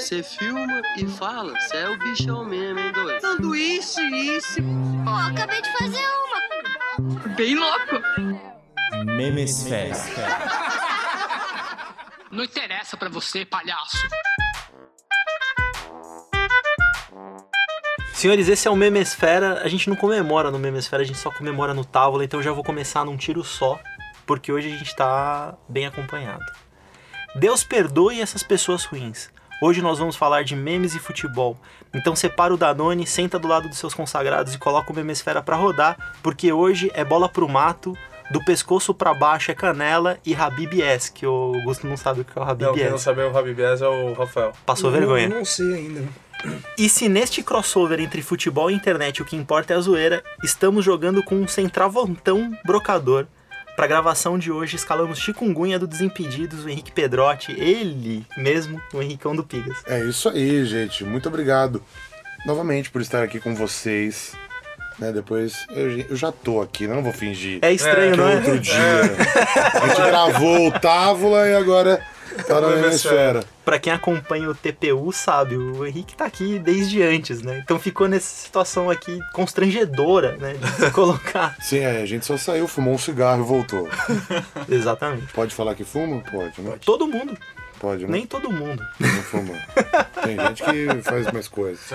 Você filma e fala, você é o bichão mesmo, hein, doido? Sanduíche, isso. Pô, acabei de fazer uma. Bem louco. Memesfera. Não interessa pra você, palhaço. Senhores, esse é o Memesfera. A gente não comemora no Memesfera, a gente só comemora no Távola, então eu já vou começar num tiro só, porque hoje a gente tá bem acompanhado. Deus perdoe essas pessoas ruins. Hoje nós vamos falar de memes e futebol. Então separa o Danone, senta do lado dos seus consagrados e coloca o Memesfera pra rodar, porque hoje é bola pro mato, do pescoço pra baixo é canela e Habib S, que o Augusto não sabe o que é o Habib Não, quem não S. sabe o Rabibias é o Rafael. Passou vergonha. Não, não sei ainda. E se neste crossover entre futebol e internet o que importa é a zoeira, estamos jogando com um centravantão brocador. Pra gravação de hoje, escalamos Chikungunya do Desimpedidos, o Henrique Pedrotti, ele mesmo, o Henricão do Pigas. É isso aí, gente. Muito obrigado novamente por estar aqui com vocês. Né, depois eu, eu já tô aqui, né? não vou fingir. É estranho, que não é? outro dia. A gente gravou o Távola e agora tá na Hemisfera. Hemisfera. Pra quem acompanha o TPU sabe, o Henrique tá aqui desde antes, né? Então ficou nessa situação aqui constrangedora, né? De se colocar. Sim, é, a gente só saiu, fumou um cigarro e voltou. Exatamente. Pode falar que fuma? Pode, né? Todo mundo, Pode, né? nem todo mundo. Não fuma. Tem gente que faz mais coisas.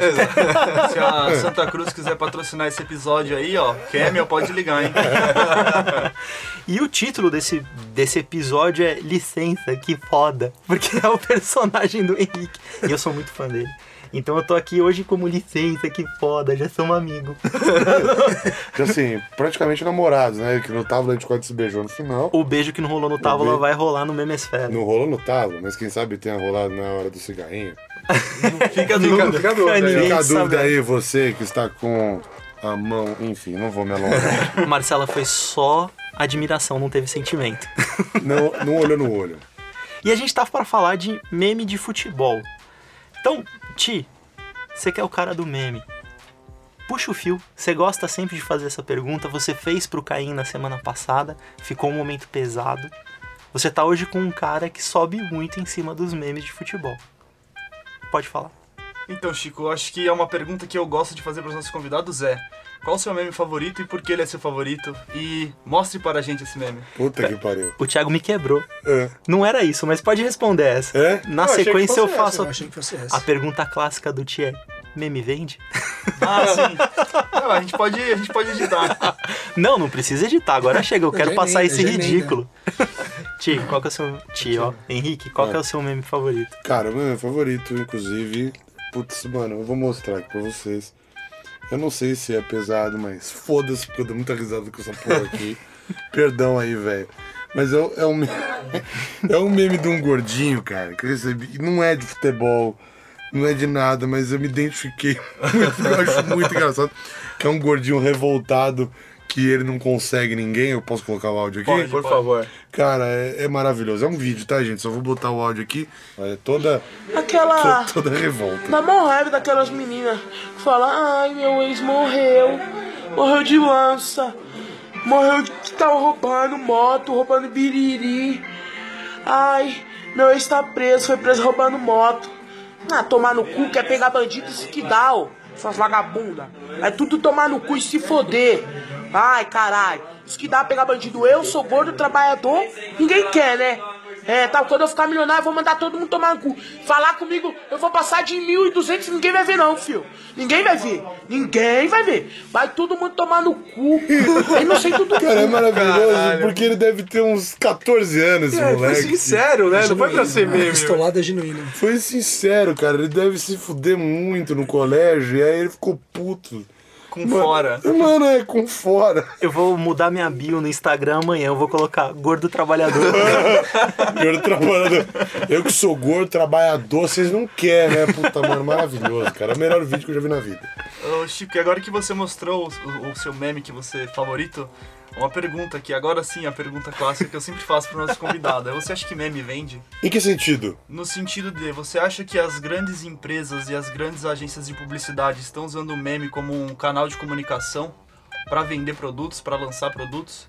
Se a Santa Cruz quiser patrocinar esse episódio aí, ó, Camel pode ligar, hein? E o título desse, desse episódio é Licença, que foda. Porque é o personagem do Henrique. E eu sou muito fã dele. Então eu tô aqui hoje como licença, que foda, já somos amigos. Então, assim, praticamente namorados, né? Que no Távola a gente quase se beijou no final. O beijo que não rolou no Távola vai rolar no Memesfera. Não rolou no Távola, mas quem sabe tenha rolado na hora do cigarrinho. Fica dúvida. Fica dúvida Fica a sabe. dúvida aí, você que está com a mão. Enfim, não vou me alongar. Marcela foi só admiração, não teve sentimento. não, não olhou no olho. E a gente tava pra falar de meme de futebol. Então, Ti, você que é o cara do meme. Puxa o fio, você gosta sempre de fazer essa pergunta. Você fez pro Caim na semana passada, ficou um momento pesado. Você tá hoje com um cara que sobe muito em cima dos memes de futebol. Pode falar. Então, Chico, acho que é uma pergunta que eu gosto de fazer para os nossos convidados é qual o seu meme favorito e por que ele é seu favorito? E mostre para a gente esse meme. Puta que pariu. O Thiago me quebrou. É. Não era isso, mas pode responder essa. É? Na Eu achei que sequência eu faço Eu achei que fosse essa. a pergunta clássica do é: meme vende? Ah, sim. Não, a gente pode, a gente pode editar. Não, não precisa editar. Agora chega, eu quero já passar emenda, esse ridículo. Ti, qual que é o seu. Ti, ó. Henrique, qual que é o seu meme favorito? Cara, meu favorito, inclusive. Putz, mano, eu vou mostrar aqui pra vocês. Eu não sei se é pesado, mas foda-se, porque eu dou muita risada com essa porra aqui. Perdão aí, velho. Mas é, um- é um, é um meme de um gordinho, cara, que eu recebi. Não é de futebol, não é de nada, mas eu me identifiquei eu acho muito engraçado. Que é um gordinho revoltado que ele não consegue ninguém. Eu posso colocar o áudio aqui? Pode, por favor. Cara, é, é maravilhoso. É um vídeo, tá, gente? Só vou botar o áudio aqui. Olha, toda, Aquela. to- toda revolta. Dá mó raiva daquelas meninas que falam, ai meu ex morreu, morreu de lança, morreu de que tava roubando moto, roubando biriri. Ai, meu ex tá preso, foi preso roubando moto. Ah, tomar no cu, quer pegar bandido, isso que dá, ó. Essas vagabundas. É tudo tomar no cu e se foder. Ai, caralho. Isso que dá pegar bandido. Eu sou gordo, trabalhador, ninguém quer, né? É, tá, quando eu ficar milionário, eu vou mandar todo mundo tomar no cu. Falar comigo, eu vou passar de 1.200 ninguém vai ver não, filho. Ninguém vai ver. Ninguém vai ver. Vai todo mundo tomar no cu. É inocente do Cara, é maravilhoso, Caralho. porque ele deve ter uns 14 anos, É, foi moleque. sincero, né? Não foi pra ser meme. pistolada genuína. Foi sincero, cara. Ele deve se fuder muito no colégio, e aí ele ficou puto. Com fora. Mano, é com fora. Eu vou mudar minha bio no Instagram amanhã. Eu vou colocar gordo trabalhador. Gordo trabalhador. Eu que sou gordo, trabalhador, vocês não querem, né? Puta, mano, maravilhoso, cara. É o melhor vídeo que eu já vi na vida. Ô, Chico, e agora que você mostrou o, o seu meme que você favorito, uma pergunta aqui, agora sim, a pergunta clássica que eu sempre faço para nosso convidado. é, Você acha que meme vende? Em que sentido? No sentido de, você acha que as grandes empresas e as grandes agências de publicidade estão usando o meme como um canal de comunicação para vender produtos, para lançar produtos?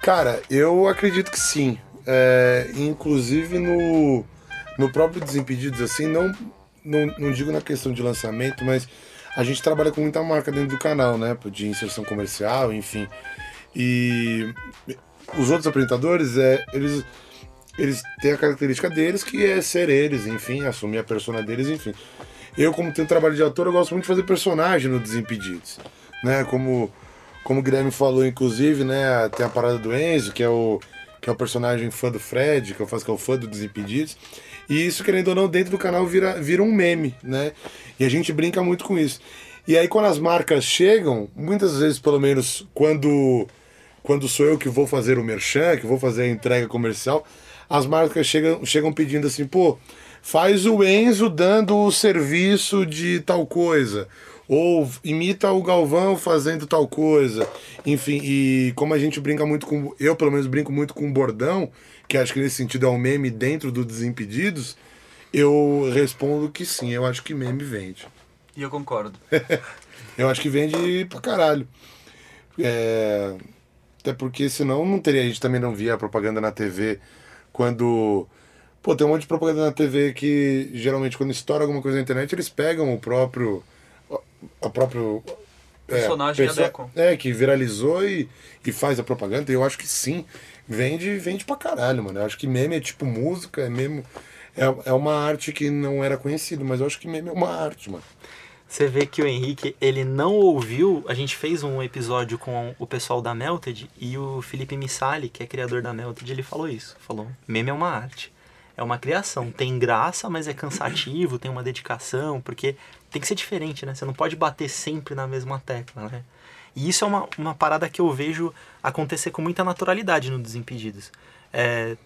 Cara, eu acredito que sim. É, inclusive no, no próprio Desimpedidos, assim, não, não, não digo na questão de lançamento, mas a gente trabalha com muita marca dentro do canal, né? De inserção comercial, enfim. E os outros apresentadores, é, eles, eles têm a característica deles, que é ser eles, enfim, assumir a persona deles, enfim. Eu, como tenho trabalho de ator, eu gosto muito de fazer personagem no Desimpedidos, né? Como, como o Guilherme falou, inclusive, né? Tem a parada do Enzo, que é o, que é o personagem fã do Fred, que eu faço que é o fã do Desimpedidos. E isso, querendo ou não, dentro do canal vira, vira um meme, né? E a gente brinca muito com isso. E aí, quando as marcas chegam, muitas vezes, pelo menos, quando, quando sou eu que vou fazer o merchan, que vou fazer a entrega comercial, as marcas chegam, chegam pedindo assim, pô, faz o Enzo dando o serviço de tal coisa. Ou imita o Galvão fazendo tal coisa. Enfim, e como a gente brinca muito com. Eu, pelo menos, brinco muito com bordão, que acho que nesse sentido é um meme dentro do Desimpedidos, eu respondo que sim, eu acho que meme vende. E eu concordo. Eu acho que vende pra caralho. É, Até porque senão não teria, a gente também não via a propaganda na TV quando. Pô, tem um monte de propaganda na TV que geralmente quando estoura alguma coisa na internet, eles pegam o próprio. A próprio. Personagem perso- adequam. É, que viralizou e, e faz a propaganda. E eu acho que sim, vende, vende pra caralho, mano. Eu acho que meme é tipo música, é mesmo. É, é uma arte que não era conhecida, mas eu acho que meme é uma arte, mano. Você vê que o Henrique, ele não ouviu. A gente fez um episódio com o pessoal da Melted e o Felipe Missali, que é criador da Melted, ele falou isso. Falou: meme é uma arte. É uma criação. Tem graça, mas é cansativo, tem uma dedicação, porque tem que ser diferente, né? Você não pode bater sempre na mesma tecla, né? E isso é uma, uma parada que eu vejo acontecer com muita naturalidade no Desimpedidos. É,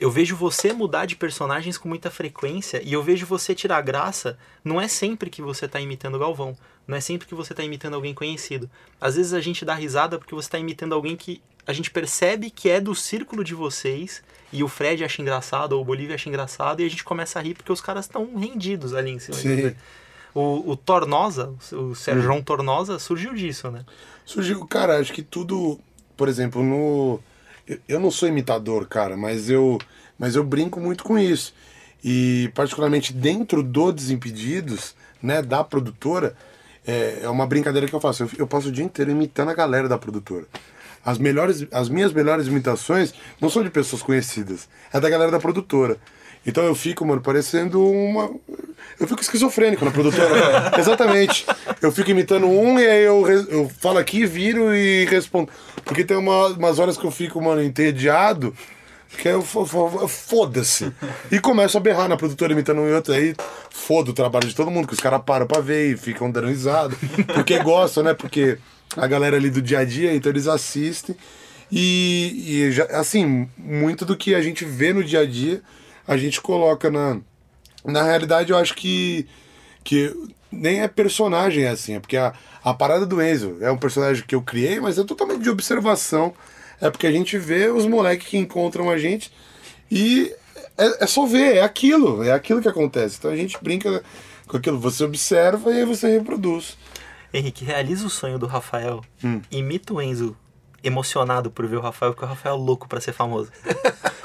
eu vejo você mudar de personagens com muita frequência e eu vejo você tirar graça. Não é sempre que você tá imitando o Galvão. Não é sempre que você tá imitando alguém conhecido. Às vezes a gente dá risada porque você tá imitando alguém que a gente percebe que é do círculo de vocês e o Fred acha engraçado ou o Bolívia acha engraçado e a gente começa a rir porque os caras estão rendidos ali em cima. Sim. O, o Tornosa, o Sérgio Tornosa, surgiu disso, né? Surgiu, cara, acho que tudo, por exemplo, no eu, não sou imitador, cara, mas eu mas eu brinco muito com isso. E particularmente dentro do Desimpedidos, né, da produtora, é, é uma brincadeira que eu faço. Eu, eu passo o dia inteiro imitando a galera da produtora. As melhores, as minhas melhores imitações não são de pessoas conhecidas, é da galera da produtora. Então eu fico, mano, parecendo uma. Eu fico esquizofrênico na produtora. Exatamente. Eu fico imitando um e aí eu, re- eu falo aqui, viro e respondo. Porque tem uma- umas horas que eu fico, mano, entediado. Que eu fo- fo- foda-se. E começo a berrar na produtora imitando um e outro. Aí foda o trabalho de todo mundo, que os caras param pra ver e ficam dando. Porque gostam, né? Porque a galera ali do dia a dia, então eles assistem. E, e já, assim, muito do que a gente vê no dia a dia, a gente coloca na. Na realidade, eu acho que. que nem é personagem assim, é porque a, a parada do Enzo é um personagem que eu criei, mas é totalmente de observação. É porque a gente vê os moleques que encontram a gente e é, é só ver, é aquilo, é aquilo que acontece. Então a gente brinca com aquilo, você observa e aí você reproduz. Henrique, realiza o sonho do Rafael. Hum. Imita o Enzo emocionado por ver o Rafael, porque o Rafael é louco pra ser famoso.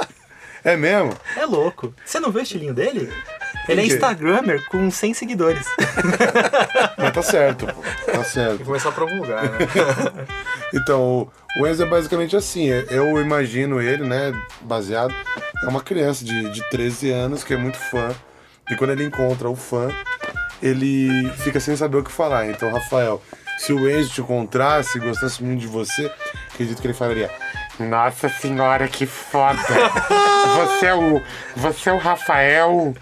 É mesmo? É louco. Você não vê o estilinho dele? Ele é? Instagrammer com 100 seguidores. Mas tá certo, pô. Tá certo. Começar a promulgar, né? Então, o Enzo é basicamente assim, é- eu imagino ele, né, baseado, é uma criança de, de 13 anos que é muito fã, e quando ele encontra o fã, ele fica sem saber o que falar. Então, Rafael, se o Enzo te encontrasse e gostasse muito de você, acredito que ele falaria, nossa senhora, que foda! Você é o, você é o Rafael,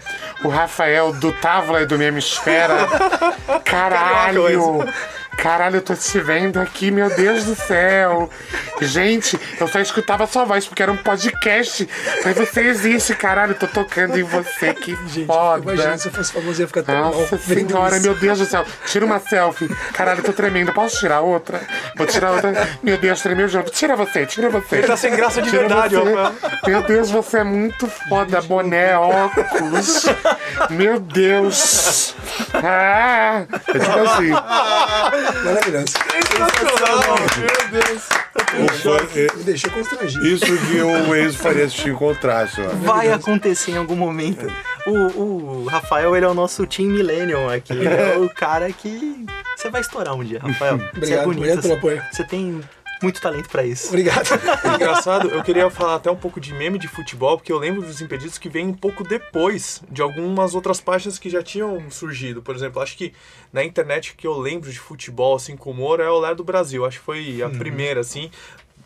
o Rafael do Távola e do Hemisfera. Caralho! Caralho, eu tô te vendo aqui, meu Deus do céu. Gente, eu só escutava sua voz porque era um podcast. Mas você existe, caralho, eu tô tocando em você, que foda. Imagina se eu fosse famoso, ia ficar tão mal. Nossa vendo senhora, isso. meu Deus do céu. Tira uma selfie. Caralho, eu tô tremendo. Posso tirar outra? Vou tirar outra. Meu Deus, tremeu de novo. Tira você, tira você. Ele tá sem graça de Tira verdade, você. ó. Meu Deus, você é muito foda. Boné, óculos. Meu Deus. Ah, é tipo assim. Maravilhoso. Me deixou constrangido. Isso que o Enzo faria se te encontrasse, ó. Vai acontecer em algum momento. O, o Rafael, ele é o nosso Team Millennium aqui. Ele é o cara que você vai estourar um dia, Rafael. você é Obrigado, bonito. obrigado pelo você- apoio. Você tem muito talento pra isso. Obrigado. Engraçado, eu queria falar até um pouco de meme de futebol, porque eu lembro dos Impedidos que vem um pouco depois de algumas outras páginas que já tinham surgido. Por exemplo, acho que na internet que eu lembro de futebol, assim, com humor, é o Olé do Brasil. Acho que foi a primeira, assim,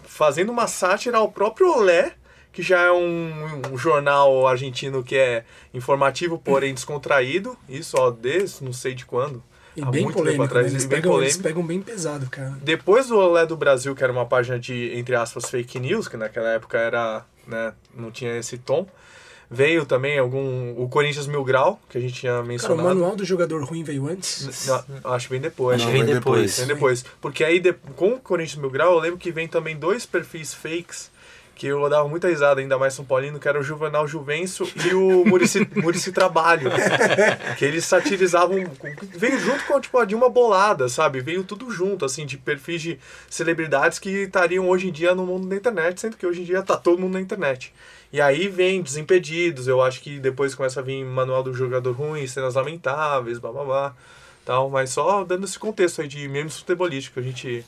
fazendo uma sátira ao próprio Olé, que já é um, um jornal argentino que é informativo, porém descontraído. Isso, ó, desde não sei de quando. E há bem muito polêmico, tempo atrás, né? Eles e bem pegam, eles pegam bem pesado, cara. Depois do Olé do Brasil, que era uma página de, entre aspas, fake news, que naquela época era, né, não tinha esse tom, veio também algum. O Corinthians Mil Grau, que a gente tinha Cara, o mencionado. manual do jogador ruim veio antes. Não, acho bem depois. Acho que vem vem depois. Vem depois. Porque aí, de- com o Corinthians Mil Grau, eu lembro que vem também dois perfis fakes que eu dava muita risada, ainda mais São Paulino, que era o Juvenal Juvencio e o Murici, Murici Trabalho. que eles satirizavam. Veio junto com tipo, a de uma bolada, sabe? Veio tudo junto, assim, de perfis de celebridades que estariam hoje em dia no mundo da internet, sendo que hoje em dia tá todo mundo na internet. E aí vem Desimpedidos, eu acho que depois começa a vir Manual do Jogador Ruim, Cenas Lamentáveis, blá blá blá. Tal, mas só dando esse contexto aí de memes futebolísticos que a gente.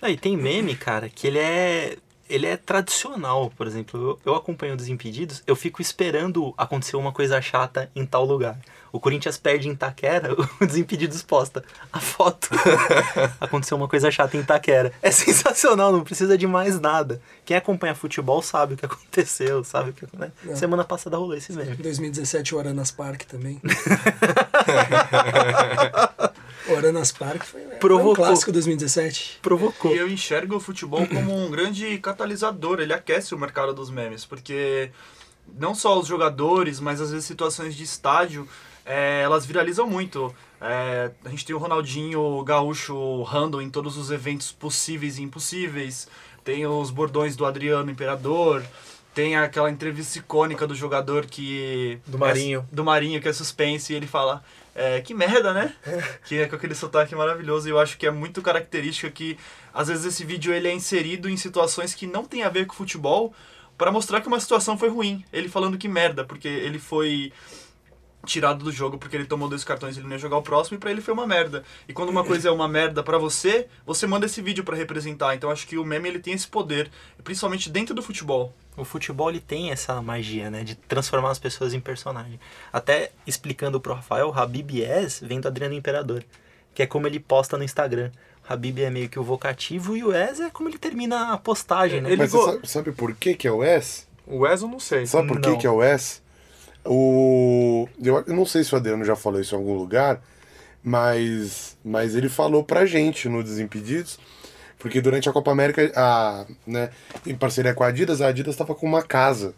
Não, e tem meme, cara, que ele é. Ele é tradicional, por exemplo. Eu, eu acompanho o Desimpedidos, eu fico esperando acontecer uma coisa chata em tal lugar. O Corinthians perde em Itaquera, o Desimpedidos posta a foto. Aconteceu uma coisa chata em Itaquera. É sensacional, não precisa de mais nada. Quem acompanha futebol sabe o que aconteceu, sabe o que. Né? Não. Semana passada rolou esse. Em 2017, o Aranas Park também. o Aranas Park foi, foi um Provocou. clássico 2017. Provocou. E eu enxergo o futebol como um grande catalisador, ele aquece o mercado dos memes, porque não só os jogadores, mas às vezes situações de estádio, é, elas viralizam muito. É, a gente tem o Ronaldinho Gaúcho random em todos os eventos possíveis e impossíveis, tem os bordões do Adriano Imperador, tem aquela entrevista icônica do jogador que... Do Marinho. do Marinho, que é suspense, e ele fala, é, que merda, né? que é com aquele sotaque maravilhoso, e eu acho que é muito característica que, às vezes, esse vídeo ele é inserido em situações que não tem a ver com futebol, para mostrar que uma situação foi ruim. Ele falando que merda, porque ele foi tirado do jogo porque ele tomou dois cartões e ele não ia jogar o próximo e pra ele foi uma merda. E quando uma coisa é uma merda pra você, você manda esse vídeo pra representar. Então acho que o meme ele tem esse poder, principalmente dentro do futebol. O futebol ele tem essa magia, né, de transformar as pessoas em personagem. Até explicando pro Rafael, o Habib Yes vem do Adriano Imperador, que é como ele posta no Instagram. Habib é meio que o vocativo e o Es é como ele termina a postagem, né? Ele Mas você go- sabe, sabe por que que é o S? O Wes eu não sei. Sabe por que que é o S? O... Eu, eu não sei se o Adriano já falou isso em algum lugar, mas, mas ele falou pra gente no Desimpedidos, porque durante a Copa América, a, né, em parceria com a Adidas, a Adidas estava com uma casa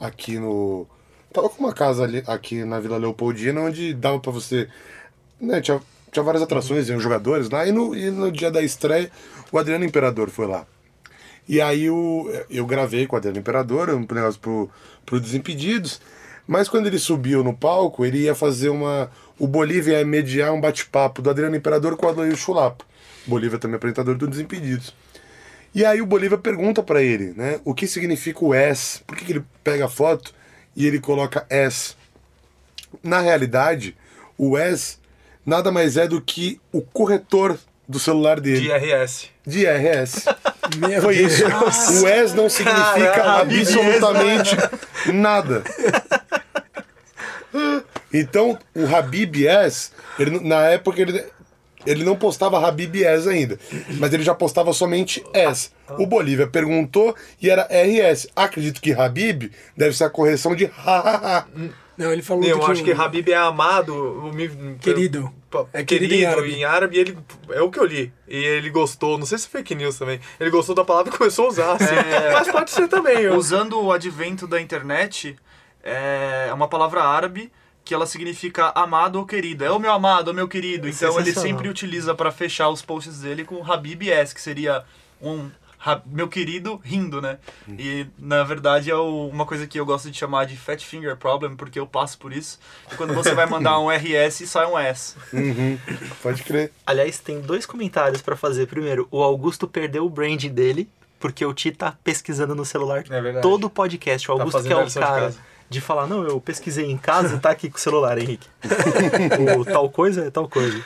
aqui no... Tava com uma casa ali, aqui na Vila Leopoldina, onde dava pra você... Né, tinha, tinha várias atrações, iam jogadores lá, e no, e no dia da estreia, o Adriano Imperador foi lá. E aí eu, eu gravei com o Adriano Imperador, um negócio pro, pro Desimpedidos. Mas quando ele subiu no palco, ele ia fazer uma. O Bolívia ia mediar um bate-papo do Adriano Imperador com o Adair Chulapo. Bolívia também é apresentador do Desimpedidos. E aí o Bolívia pergunta pra ele, né? O que significa o S? Por que, que ele pega a foto e ele coloca S? Na realidade, o S nada mais é do que o corretor do celular dele. De RS. De RS. Foi isso. O ES não significa Caralho, absolutamente nada. Então, o Habib Es, ele, na época ele, ele não postava Habib Es ainda, mas ele já postava somente Es. O Bolívia perguntou e era RS. Acredito que Habib deve ser a correção de ha. Não, ele falou Eu que acho o- que Habib é amado. o Querido. É querido, querido em em, árabe. árabe. ele é o que eu li. E ele gostou, não sei se é fake news também. Ele gostou da palavra e começou a usar, assim. Mas pode ser também. Eu... Usando o advento da internet, é uma palavra árabe que ela significa amado ou querido. É o meu amado, é o meu querido. Então ele sempre utiliza pra fechar os posts dele com Habib S, que seria um meu querido rindo, né? E na verdade é o- uma coisa que eu gosto de chamar de fat finger problem, porque eu passo por isso. E quando você vai mandar um RS, sai um S. Uhum. Pode crer. Aliás, tem dois comentários pra fazer. Primeiro, o Augusto perdeu o brand dele, porque o Ti tá pesquisando no celular É todo o podcast. O Tá Augusto fazendo que é o cara casa. De falar, não, eu pesquisei em casa, tá aqui com o celular, Henrique. o tal coisa é tal coisa.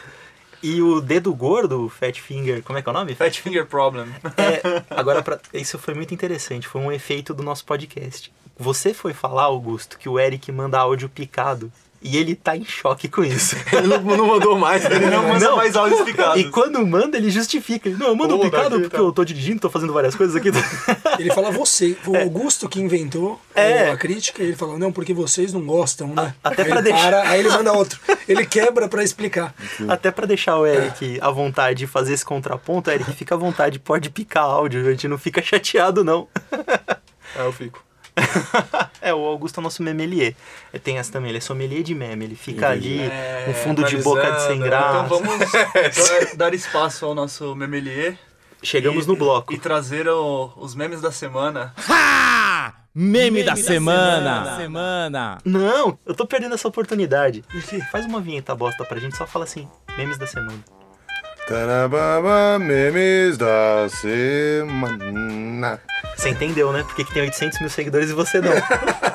E o dedo gordo, Fat Finger, como é que é o nome? Fat Finger Problem. É, agora, pra, isso foi muito interessante, foi um efeito do nosso podcast. Você foi falar, Augusto, que o Eric manda áudio picado. E ele tá em choque com isso. Ele não, não mandou mais. Ele não manda mais áudios picados. E quando manda, ele justifica. Ele, não, eu mando um Pô, picado daqui, porque tá. eu tô dirigindo, tô fazendo várias coisas aqui. Ele fala você, o Augusto que inventou É. a crítica, e ele falou, não, porque vocês não gostam, né? até aí pra ele deixar- para, aí ele manda outro. Ele quebra pra explicar. Até pra deixar o Eric à vontade de fazer esse contraponto, Eric, fica à vontade, pode picar áudio, a gente não fica chateado, não. Ah, eu fico. É, o Augusto é o nosso memelier. É, Tem essa também, ele é sommelier de meme, ele fica ali, É, um fundo de boca de sem analisando, graça. Então vamos dar- dar espaço ao nosso memelier. Chegamos e- no bloco. E trazer o- os memes da semana. Meme, da, semana. semana. Não, eu tô perdendo essa oportunidade. Faz uma vinheta bosta pra gente, só fala assim, memes da semana. Tarababa, memes da semana. Você entendeu, né? Porque que tem 800 mil seguidores e você não.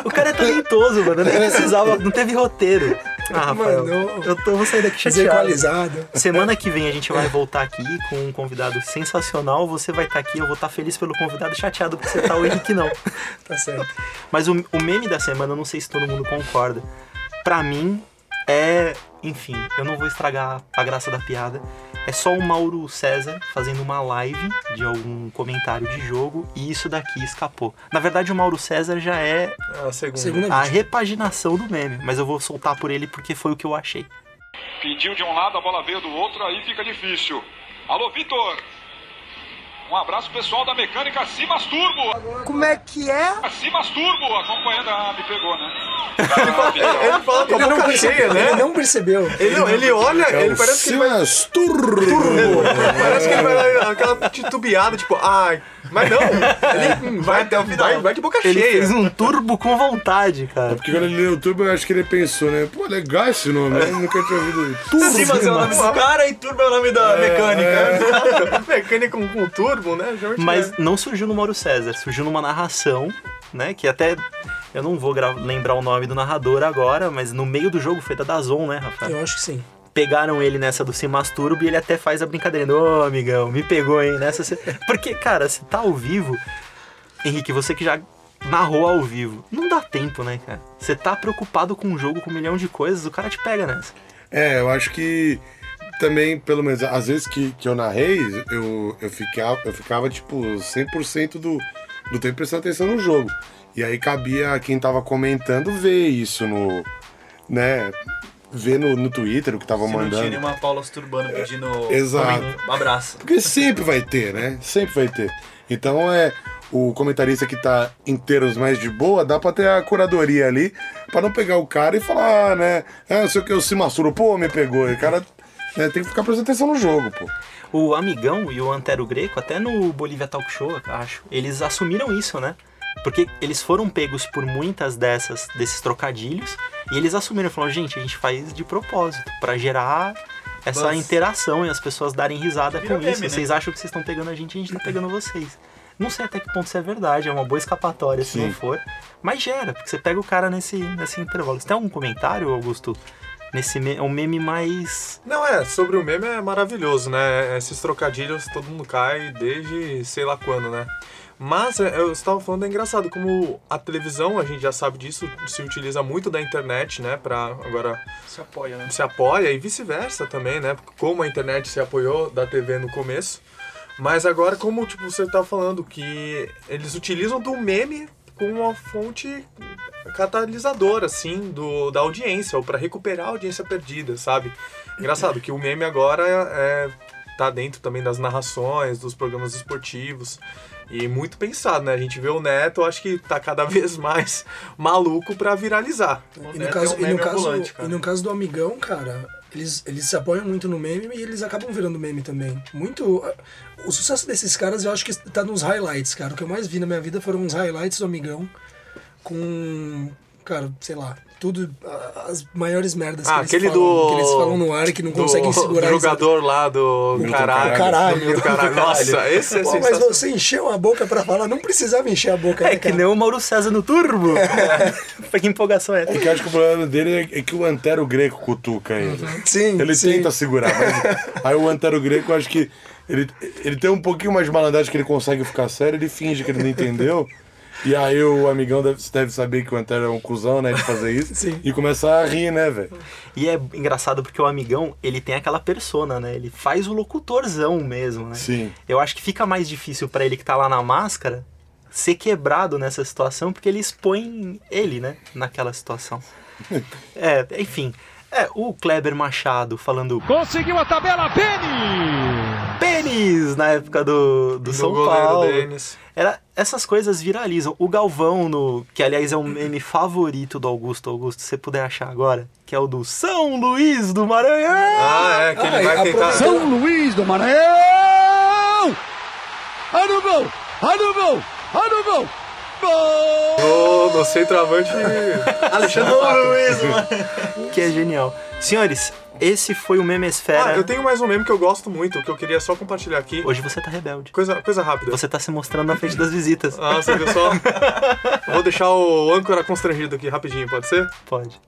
O cara é talentoso, mano. Nem precisava, não teve roteiro. Ah, Rafael, Mandou. eu tô, vou sair daqui chateado. Semana que vem a gente vai voltar aqui com um convidado sensacional. Você vai estar aqui, eu vou estar feliz pelo convidado, chateado porque você tá, o Henrique não. Tá certo. Mas o, o meme da semana, eu não sei se todo mundo concorda. Pra mim, é. Enfim, eu não vou estragar a graça da piada. É só o Mauro César fazendo uma live de algum comentário de jogo e isso daqui escapou. Na verdade, o Mauro César já é A segunda. Segunda a repaginação do meme, mas eu vou soltar por ele porque foi o que eu achei. Pediu de um lado, a bola veio do outro, aí fica difícil. Alô, Vitor! Um abraço pessoal da mecânica Simas Turbo! Como é que é? A Simas Turbo acompanhando. Ah, me pegou, né? Ele fala com a Ele não, boca percebeu, cheia, né? ele não percebeu. Ele, não, ele olha, ele parece que ele vai. Simas Turbo. Parece que ele vai dar aquela titubeada, tipo, ai. Mas não, ele vai até o final. Vai, vai de boca Ele cheia. fez um turbo com vontade, cara. Porque quando ele leu o Turbo, eu acho que ele pensou, né? Pô, legal esse nome, eu nunca tinha ouvido. Turbo. Simas é o nome do cara e Turbo é o nome da mecânica. É, mecânica com, com turbo, né? Geralmente Mas é. não surgiu no Mauro César, surgiu numa narração, né? Que até. Eu não vou lembrar o nome do narrador agora, mas no meio do jogo foi da Dazon, né, Rafael? Eu acho que sim. Pegaram ele nessa do Se Masturbo e ele até faz a brincadeira. Ô, amigão, me pegou, hein? Nessa. cê-" Porque, cara, se tá ao vivo. Henrique, você que já narrou ao vivo, não dá tempo, né, cara? Você tá preocupado com um jogo com um milhão de coisas, o cara te pega nessa. É, eu acho que também, pelo menos, às vezes que, que eu narrei, eu, eu, ficava, eu ficava, tipo, 100% do, do tempo prestando atenção no jogo. E aí cabia a quem tava comentando ver isso no. né? Ver no, no Twitter o que tava Se não tinha mandando. nenhuma Paula Turbano pedindo Exato. um abraço. Porque sempre vai ter, né? Sempre vai ter. Então é. O comentarista que tá em termos mais de boa, dá pra ter a curadoria ali, pra não pegar o cara e falar, ah, né? Ah, não sei o que, eu se masturo, pô, me pegou. E o cara né, tem que ficar prestando atenção no jogo, pô. O Amigão e o Antero Greco, até no Bolívia Talk Show, eu acho, eles assumiram isso, né? Porque eles foram pegos por muitas dessas desses trocadilhos e eles assumiram, falaram, gente, a gente faz de propósito pra gerar essa interação e as pessoas darem risada Vira com meme, isso. né? Vocês acham que vocês estão pegando a gente, a gente tá pegando vocês. Não sei até que ponto isso é verdade, é uma boa escapatória se Sim. não for, mas gera, porque você pega o cara nesse, nesse intervalo. Você tem algum comentário, Augusto? Nesse me é um meme mais Não, é, sobre o meme é maravilhoso, né? Esses trocadilhos todo mundo cai desde sei lá quando, né? Mas é, eu estava falando, é engraçado como a televisão, a gente já sabe disso, se utiliza muito da internet, né? Pra agora Se apoia, né? se apoia e vice-versa também, né? Como a internet se apoiou da TV no começo. Mas agora, como tipo, você tá falando, que eles utilizam do meme como uma fonte catalisadora, assim, do, da audiência, ou para recuperar a audiência perdida, sabe? Engraçado que o meme agora é, tá dentro também das narrações, dos programas esportivos. E muito pensado, né? A gente vê o Neto, acho que tá cada vez mais maluco pra viralizar. E no, caso, é um e, no caso, e no caso do amigão, cara, eles, eles se apoiam muito no meme e eles acabam virando meme também. Muito. O sucesso desses caras eu acho que tá nos highlights, cara. O que eu mais vi na minha vida foram uns highlights do amigão com. Cara, sei lá, tudo, as maiores merdas Ah, que, eles aquele falam, do. que eles falam no ar que não do- conseguem segurar risada. jogador lá do Milton caralho. Caralho. Do Milton caralho. Nossa, esse é Pô, mas você encheu a boca pra falar, não precisava encher a boca. É né, que nem o Mauro César no Turbo. que empolgação é É que eu acho que o problema dele é, é que o Antero Greco cutuca ele. Sim, Ele sim. tenta segurar, mas aí o Antero Greco, eu acho que ele, ele tem um pouquinho mais de malandragem que ele consegue ficar sério, ele finge que ele não entendeu. E aí o amigão deve, deve saber que o Antero é um cuzão, né, de fazer isso. Sim. E começa a rir, né, velho? E é engraçado porque o amigão, ele tem aquela persona, né? Ele faz o locutorzão mesmo, né? Sim. Eu acho que fica mais difícil pra ele que tá lá na máscara ser quebrado nessa situação, porque ele expõe ele, né? Naquela situação. É, enfim. É, o Kleber Machado falando Conseguiu a tabela, Beni! pênis na época do, do, Do São Paulo. Denis. Era, essas coisas viralizam. O Galvão, no, que aliás é o meme favorito do Augusto Augusto, se você puder achar agora, que é o do São Luís do Maranhão. Ah, é, que ele Ah, vai tentar. aproveitando- Luís do Maranhão! Olha o gol! Olha o gol! Olha o gol! Gol! No centroavante. Alexandre Pato. Que é genial. Senhores, esse foi o Memesfera. Ah, eu tenho mais um meme que eu gosto muito, que eu queria só compartilhar aqui. Hoje você tá rebelde. Coisa, coisa rápida. Você tá se mostrando na frente das visitas. Ah, você viu só? Vou deixar o âncora constrangido aqui rapidinho, pode ser? Pode.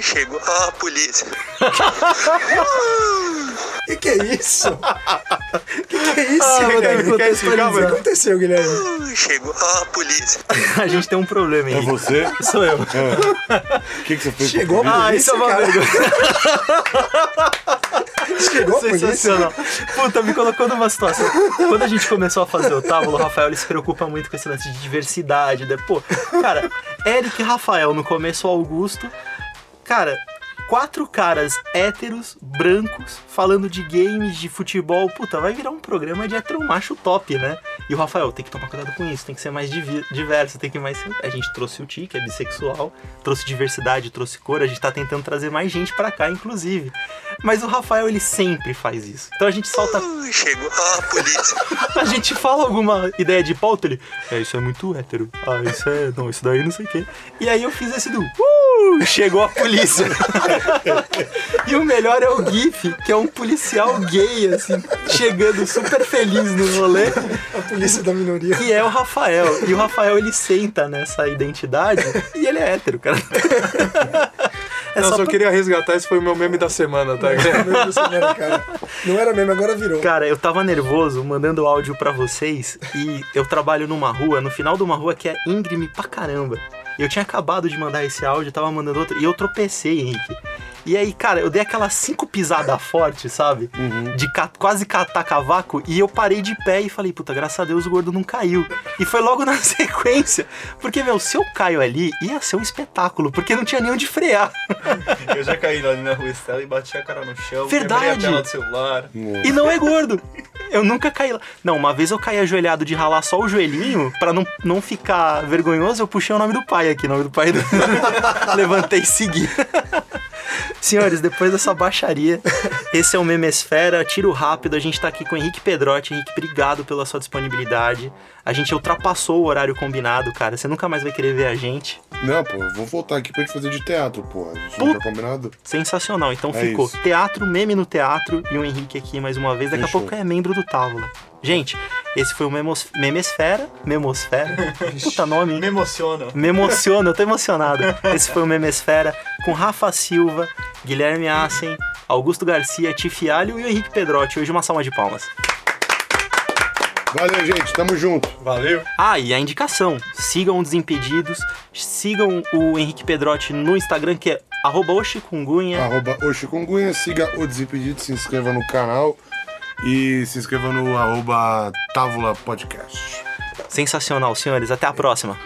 Chegou a polícia. Que que é isso? Que que é isso, Ah, Guilherme? O que mano? aconteceu, Guilherme? Chegou a polícia. A gente tem um problema É aí. você? Sou eu. O que, que você fez? Chegou o Covid? Ah, isso é uma vergonha. Chegou? Sensacional. Puta, me colocou numa situação. Quando a gente começou a fazer o tábulo, o Rafael ele se preocupa muito com esse lance de diversidade. Né? Pô, cara, Eric e Rafael, no começo Augusto. Cara, quatro caras héteros, brancos, falando de games, de futebol. Puta, vai virar um programa de hétero macho top, né? E o Rafael, tem que tomar cuidado com isso, tem que ser mais diverso, tem que mais. A gente trouxe o Ti, que é bissexual, trouxe diversidade, trouxe cor, a gente tá tentando trazer mais gente pra cá, inclusive. Mas o Rafael, ele sempre faz isso. Então a gente solta. Chegou a polícia. A gente fala alguma ideia de pauta, ele. É, isso é muito hétero. Ah, isso é. Não, isso daí não sei o quê. E aí eu fiz esse do. Uh, chegou a polícia. e o melhor é o GIF, que é um policial gay, assim, chegando super feliz no rolê. A polícia da minoria. Que é o Rafael. E o Rafael ele senta nessa identidade e ele é hétero, cara. É Não, só só pra- queria resgatar, esse foi o meu meme da semana, tá? Não era, cara. Não era mesmo, agora virou. Cara, eu tava nervoso mandando áudio pra vocês e eu trabalho numa rua, no final de uma rua que é íngreme pra caramba. Eu tinha acabado de mandar esse áudio, tava mandando outro, e eu tropecei, Henrique. E aí, cara, eu dei aquelas cinco pisadas fortes, sabe? De ca- quase catar cavaco, e eu parei de pé e falei, puta, graças a Deus o gordo não caiu. E foi logo na sequência. Porque, meu, se eu caio ali, ia ser um espetáculo, porque não tinha nem onde frear. Eu já caí ali na rua Estela e bati a cara no chão. Verdade. A tela do celular. E não é gordo. Eu nunca caí lá. Não, uma vez eu caí ajoelhado de ralar só o joelhinho, pra não, não ficar vergonhoso, eu puxei o nome do pai aqui, o nome do pai do... Levantei e segui. Senhores, depois dessa baixaria, esse é o Memesfera, tiro rápido. A gente tá aqui com o Henrique Pedrotti. Henrique, obrigado pela sua disponibilidade. A gente ultrapassou o horário combinado, cara. Você nunca mais vai querer ver a gente. Não, pô, vou voltar aqui pra gente fazer de teatro, pô. A gente não tá combinado? Sensacional. Então É ficou isso. teatro, meme no teatro e o Henrique aqui mais uma vez. Daqui Fechou. a pouco é membro do Távola. Gente, esse foi o Memos, Memesfera. Memosfera? Puta nome, hein? Me emociona. Me emociona, eu tô emocionado. Esse foi o Memesfera com Rafa Silva, Guilherme Assen, Augusto Garcia, Tifialho e o Henrique Pedrotti. Hoje uma salva de palmas. Valeu, gente. Tamo junto. Valeu. Ah, e a indicação. Sigam o Desimpedidos, sigam o Henrique Pedrotti no Instagram, que é arroba oxikungunya. Arroba o Chikungunya, siga o Desimpedido, se inscreva no canal e se inscreva no arroba Távola Podcast. Sensacional, senhores. Até a próxima.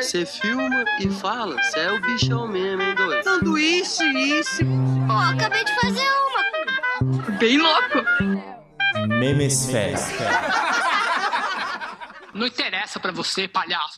Você filma e fala, você é o bichão mesmo, hein, doido? Sanduíche, isso. Pô, acabei de fazer uma. Bem louco. Memesfera. Não interessa pra você, palhaço.